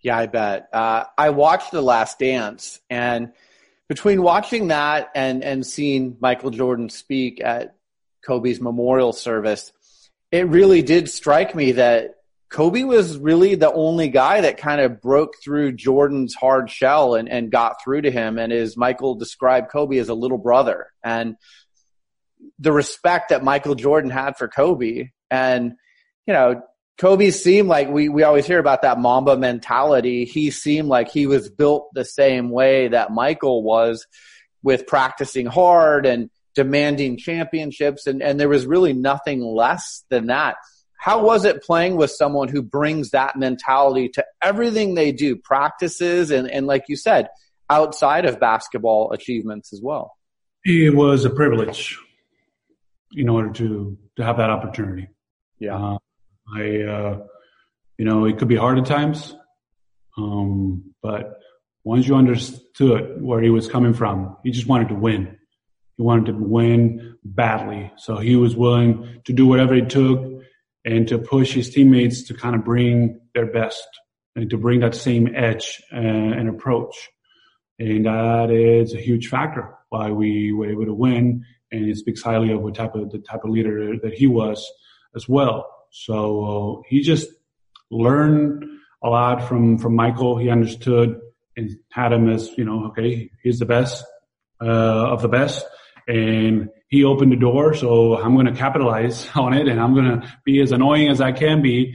Speaker 8: Yeah, I bet. Uh, I watched The Last Dance and between watching that and, and seeing Michael Jordan speak at Kobe's memorial service, it really did strike me that Kobe was really the only guy that kind of broke through Jordan's hard shell and, and got through to him. And as Michael described Kobe as a little brother and the respect that Michael Jordan had for Kobe. And, you know, Kobe seemed like we, we always hear about that Mamba mentality. He seemed like he was built the same way that Michael was with practicing hard and demanding championships and, and there was really nothing less than that. How was it playing with someone who brings that mentality to everything they do, practices, and, and like you said, outside of basketball achievements as well?
Speaker 11: It was a privilege in order to, to have that opportunity.
Speaker 8: Yeah.
Speaker 11: Uh, I, uh, you know, it could be hard at times. Um, but once you understood where he was coming from, he just wanted to win. He wanted to win badly. So he was willing to do whatever it took and to push his teammates to kind of bring their best and to bring that same edge and, and approach. And that is a huge factor why we were able to win. And it speaks highly of what type of the type of leader that he was as well. So uh, he just learned a lot from from Michael. He understood and had him as you know, okay, he's the best uh, of the best, and he opened the door. So I'm going to capitalize on it, and I'm going to be as annoying as I can be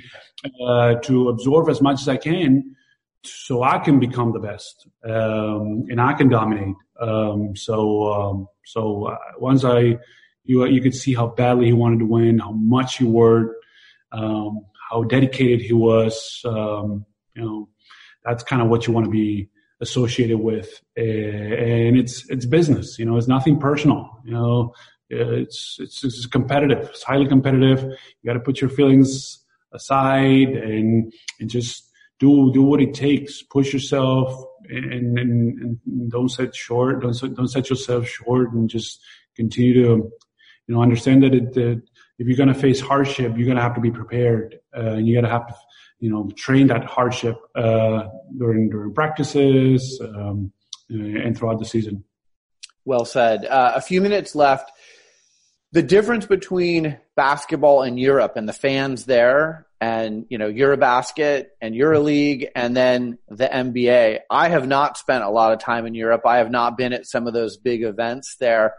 Speaker 11: uh, to absorb as much as I can, so I can become the best um, and I can dominate. Um, so um, so uh, once I you you could see how badly he wanted to win, how much he worked. Um, how dedicated he was. Um, you know, that's kind of what you want to be associated with. Eh, and it's it's business. You know, it's nothing personal. You know, it's it's, it's competitive. It's highly competitive. You got to put your feelings aside and and just do do what it takes. Push yourself and and, and don't set short. Don't don't set yourself short and just continue to you know understand that it. That if you're going to face hardship, you're going to have to be prepared. Uh, you got to have to, you know, train that hardship uh, during during practices um, and throughout the season.
Speaker 8: Well said. Uh, a few minutes left. The difference between basketball in Europe and the fans there, and you know, Eurobasket and EuroLeague, and then the NBA. I have not spent a lot of time in Europe. I have not been at some of those big events there.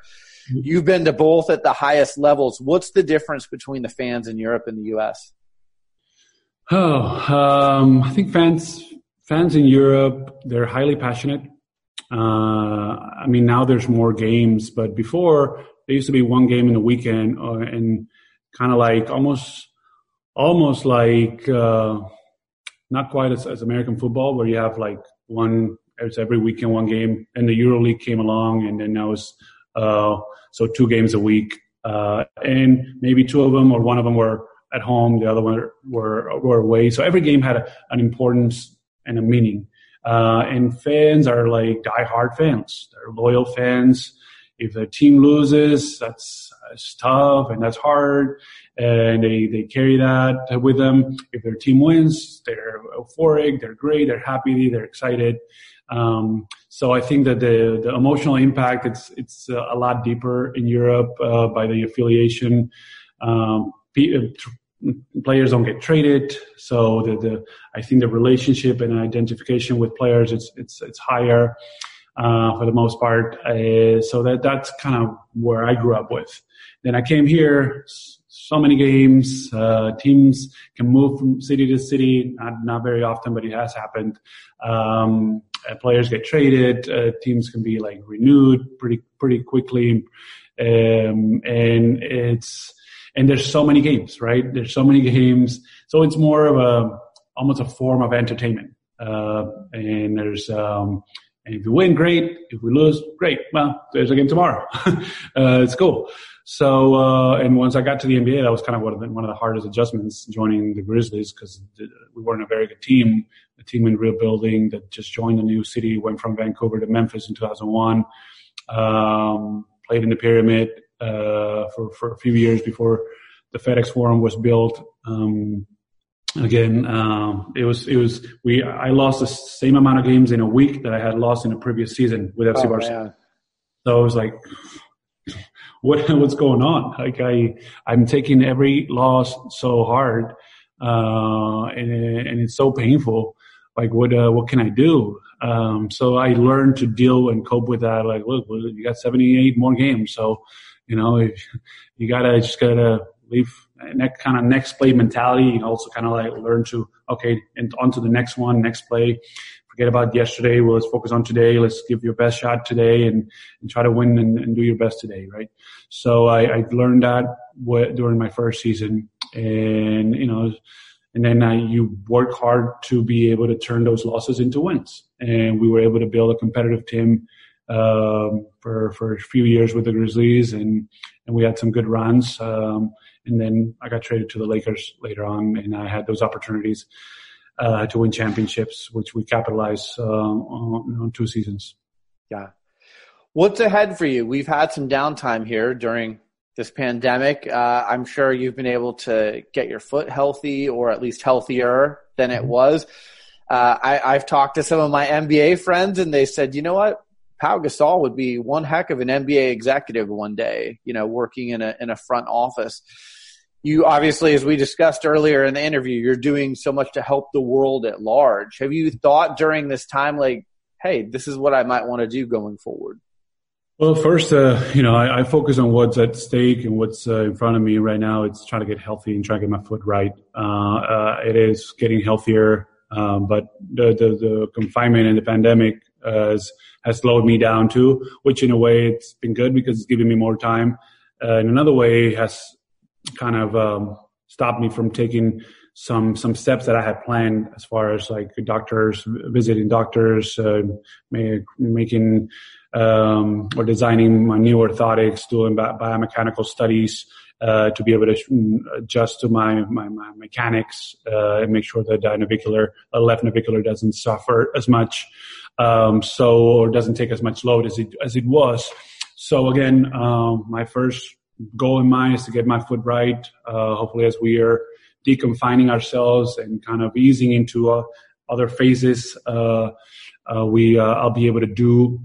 Speaker 8: You've been to both at the highest levels. What's the difference between the fans in Europe and the U.S.?
Speaker 11: Oh, um, I think fans fans in Europe they're highly passionate. Uh, I mean, now there's more games, but before there used to be one game in the weekend, uh, and kind of like almost almost like uh, not quite as, as American football, where you have like one it's every weekend one game, and the EuroLeague came along, and then now it's so two games a week, uh, and maybe two of them or one of them were at home, the other one were were away. So every game had a, an importance and a meaning. Uh, and fans are like die-hard fans. They're loyal fans. If the team loses, that's, that's tough and that's hard. And they, they carry that with them. If their team wins, they're euphoric, they're great, they're happy, they're excited. Um, so I think that the, the emotional impact it's it's a lot deeper in Europe uh, by the affiliation. Um, uh, players don't get traded, so the, the I think the relationship and identification with players it's it's it's higher uh, for the most part. Uh, so that that's kind of where I grew up with. Then I came here. So many games, uh, teams can move from city to city. Not not very often, but it has happened. Um, uh, players get traded, uh, teams can be like renewed pretty pretty quickly, um, and it's and there's so many games, right? There's so many games, so it's more of a almost a form of entertainment. Uh, and there's um, and if we win, great. If we lose, great. Well, there's a game tomorrow. uh, it's cool. So, uh, and once I got to the NBA, that was kind of one of the, one of the hardest adjustments joining the Grizzlies because we weren't a very good team a team in rebuilding that just joined a new city, went from Vancouver to Memphis in 2001, um, played in the pyramid uh, for, for a few years before the FedEx Forum was built. Um, again, um, it was it was we I lost the same amount of games in a week that I had lost in the previous season with FC oh, Barcelona. Man. So I was like, what what's going on? Like I I'm taking every loss so hard, uh, and and it's so painful like what uh, what can I do? Um, so I learned to deal and cope with that. Like, look, you got 78 more games, so you know you gotta just gotta leave that kind of next play mentality. You also kind of like learn to okay, and on to the next one, next play. Forget about yesterday. Well, let's focus on today. Let's give your best shot today and, and try to win and, and do your best today, right? So I, I learned that during my first season and you know, and then uh, you work hard to be able to turn those losses into wins. And we were able to build a competitive team um, for for a few years with the Grizzlies, and and we had some good runs. Um, and then I got traded to the Lakers later on, and I had those opportunities uh, to win championships, which we capitalized uh, on, on two seasons.
Speaker 8: Yeah. What's ahead for you? We've had some downtime here during this pandemic. Uh, I'm sure you've been able to get your foot healthy or at least healthier than it mm-hmm. was. Uh, I, have talked to some of my NBA friends and they said, you know what? Pau Gasol would be one heck of an NBA executive one day, you know, working in a, in a front office. You obviously, as we discussed earlier in the interview, you're doing so much to help the world at large. Have you thought during this time, like, hey, this is what I might want to do going forward?
Speaker 11: Well, first, uh, you know, I, I, focus on what's at stake and what's uh, in front of me right now. It's trying to get healthy and trying to get my foot right. Uh, uh it is getting healthier, um, but the, the, the confinement and the pandemic has has slowed me down too. Which, in a way, it's been good because it's giving me more time. Uh, in another way, has kind of um, stopped me from taking some some steps that I had planned as far as like doctors visiting doctors, uh, making um, or designing my new orthotics, doing bi- biomechanical studies uh, to be able to mm, adjust to my my, my mechanics uh, and make sure that the navicular uh, left navicular doesn't suffer as much, um, so or doesn't take as much load as it as it was. So again, um, my first goal in mind is to get my foot right. Uh, hopefully, as we are deconfining ourselves and kind of easing into uh, other phases, uh, we I'll be able to do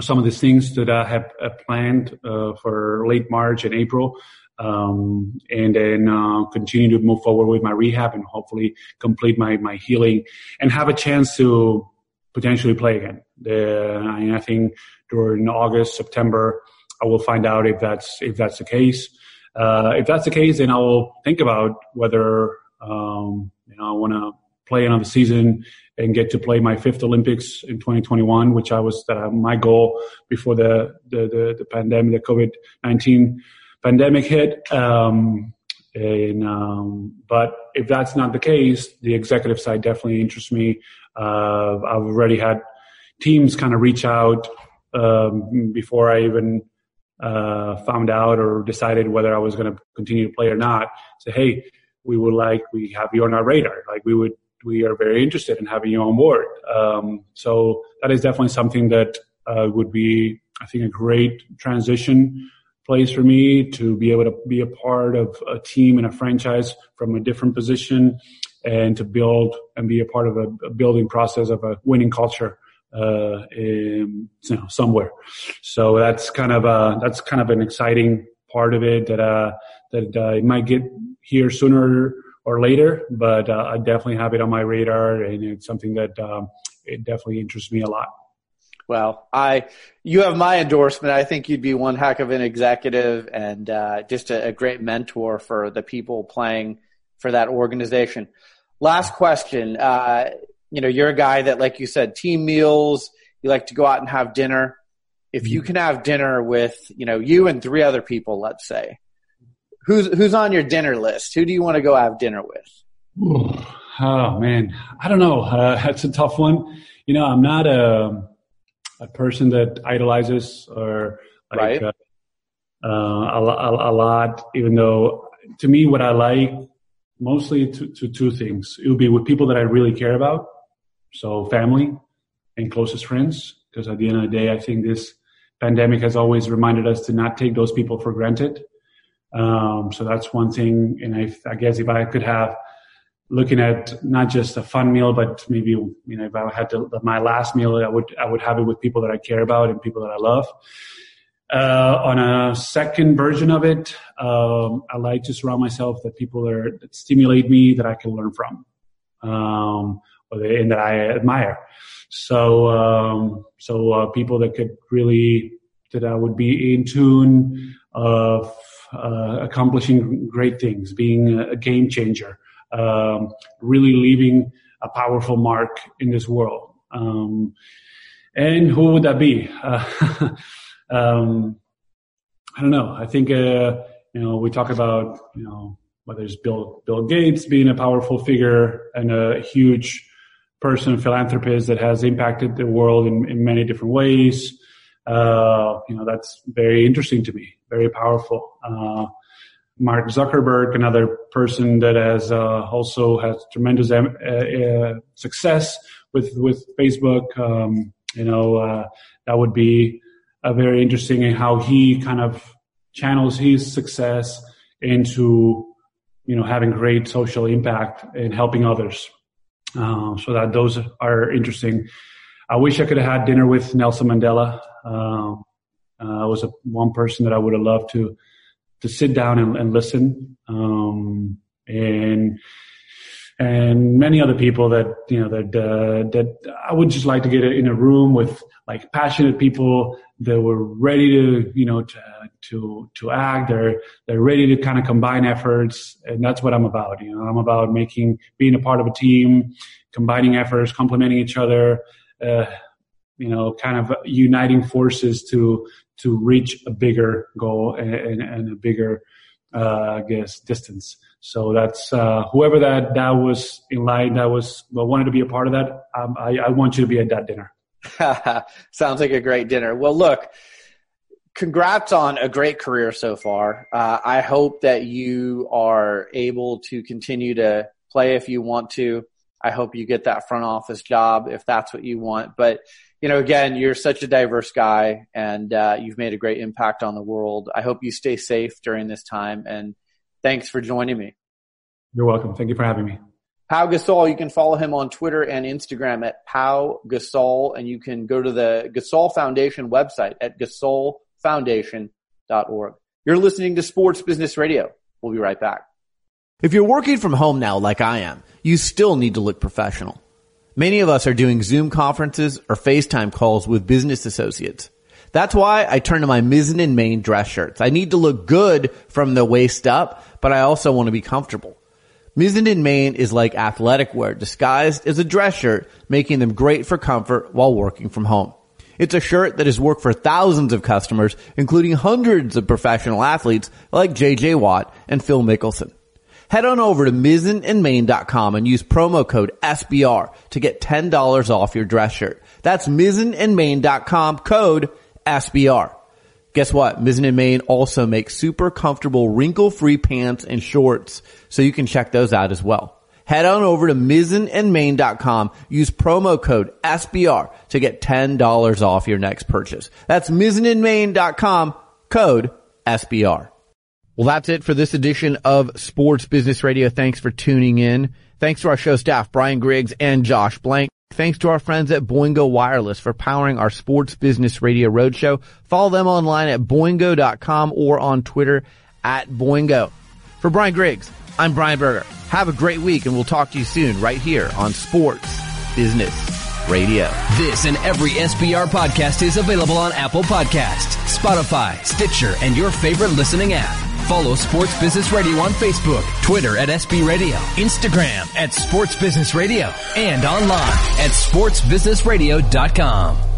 Speaker 11: some of the things that I have uh, planned uh, for late March and April. Um, and then uh, continue to move forward with my rehab and hopefully complete my, my healing and have a chance to potentially play again. The, I think during August, September, I will find out if that's if that's the case. Uh, if that's the case, then I will think about whether um, you know I want to play another season and get to play my fifth Olympics in 2021, which I was my goal before the the the, the pandemic, the COVID 19 pandemic hit. Um, and um, but if that's not the case, the executive side definitely interests me. Uh, I've already had teams kind of reach out um, before I even uh, found out or decided whether I was going to continue to play or not. Say, hey, we would like we have you on our radar. Like we would we are very interested in having you on board. Um, so that is definitely something that uh, would be, I think, a great transition place for me to be able to be a part of a team and a franchise from a different position and to build and be a part of a, a building process of a winning culture uh, in, you know, somewhere. So that's kind of a, that's kind of an exciting part of it that, uh, that uh, it might get here sooner or later, but uh, I definitely have it on my radar, and it's something that um, it definitely interests me a lot.
Speaker 8: Well, I you have my endorsement. I think you'd be one heck of an executive and uh, just a, a, great mentor for the people playing for that organization. Last question. Uh, you know, you're a guy that, like you said, team meals. You like to go out and have dinner. If you mm-hmm. can have dinner with, you know, you and three other people, let's say, Who's who's on your dinner list? Who do you want to go have dinner with?
Speaker 11: Ooh, oh man, I don't know. Uh, that's a tough one. You know, I'm not a a person that idolizes or like right. uh, uh, a, a, a, lot. Even though to me, what I like mostly to, to two things. It would be with people that I really care about, so family and closest friends. Because at the end of the day, I think this pandemic has always reminded us to not take those people for granted. Um, so that's one thing. And I, I guess if I could have looking at not just a fun meal, but maybe, you know, if I had to, my last meal, I would, I would have it with people that I care about and people that I love. Uh, on a second version of it, um, I like to surround myself with people that, are, that stimulate me that I can learn from, um, and that I admire. So, um, so uh, people that could really that I would be in tune of uh, accomplishing great things, being a game changer, um, really leaving a powerful mark in this world. Um, and who would that be? Uh, um, I don't know. I think uh, you know we talk about you know whether it's Bill Bill Gates being a powerful figure and a huge person, philanthropist that has impacted the world in, in many different ways. Uh, you know, that's very interesting to me, very powerful. Uh, Mark Zuckerberg, another person that has uh, also has tremendous uh, uh, success with with Facebook. Um, you know, uh, that would be a very interesting in how he kind of channels his success into you know having great social impact and helping others. Uh, so that those are interesting. I wish I could have had dinner with Nelson Mandela. Uh, uh, was a one person that I would have loved to to sit down and, and listen. Um, and and many other people that you know that uh, that I would just like to get in a room with like passionate people that were ready to you know to to to act. They're they're ready to kind of combine efforts, and that's what I'm about. You know, I'm about making being a part of a team, combining efforts, complementing each other. Uh, you know, kind of uniting forces to to reach a bigger goal and, and, a bigger, uh, I guess, distance. So that's uh, whoever that that was in line that was well, wanted to be a part of that. Um, I, I want you to be at that dinner.
Speaker 8: Sounds like a great dinner. Well, look, congrats on a great career so far. Uh, I hope that you are able to continue to play if you want to. I hope you get that front office job if that's what you want. But you know, again, you're such a diverse guy, and uh, you've made a great impact on the world. I hope you stay safe during this time, and Thanks for joining me.
Speaker 11: You're welcome. Thank you for having me.
Speaker 8: Pau Gasol, you can follow him on Twitter and Instagram at Pau Gasol, and you can go to the Gasol Foundation website at gasolfoundation.org. You're listening to Sports Business Radio. We'll be right back. If you're working from home now, like I am, you still need to look professional. Many of us are doing Zoom conferences or FaceTime calls with business associates. That's why I turn to my Mizzen and Main dress shirts. I need to look good from the waist up, but I also want to be comfortable. Mizzen and Main is like athletic wear disguised as a dress shirt, making them great for comfort while working from home. It's a shirt that has worked for thousands of customers, including hundreds of professional athletes like JJ Watt and Phil Mickelson. Head on over to mizzenandmain.com and use promo code SBR to get $10 off your dress shirt. That's mizzenandmain.com code SBR. Guess what? Mizzen and Main also makes super comfortable wrinkle-free pants and shorts, so you can check those out as well. Head on over to mizzenandmain.com. Use promo code SBR to get $10 off your next purchase. That's mizzenandmain.com, code SBR. Well, that's it for this edition of Sports Business Radio. Thanks for tuning in. Thanks to our show staff, Brian Griggs and Josh Blank. Thanks to our friends at Boingo Wireless for powering our sports business radio roadshow. Follow them online at boingo.com or on Twitter at Boingo. For Brian Griggs, I'm Brian Berger. Have a great week and we'll talk to you soon right here on Sports Business Radio.
Speaker 1: This and every SBR podcast is available on Apple Podcast, Spotify, Stitcher, and your favorite listening app. Follow Sports Business Radio on Facebook, Twitter at SB Radio, Instagram at Sports Business Radio, and online at sportsbusinessradio.com.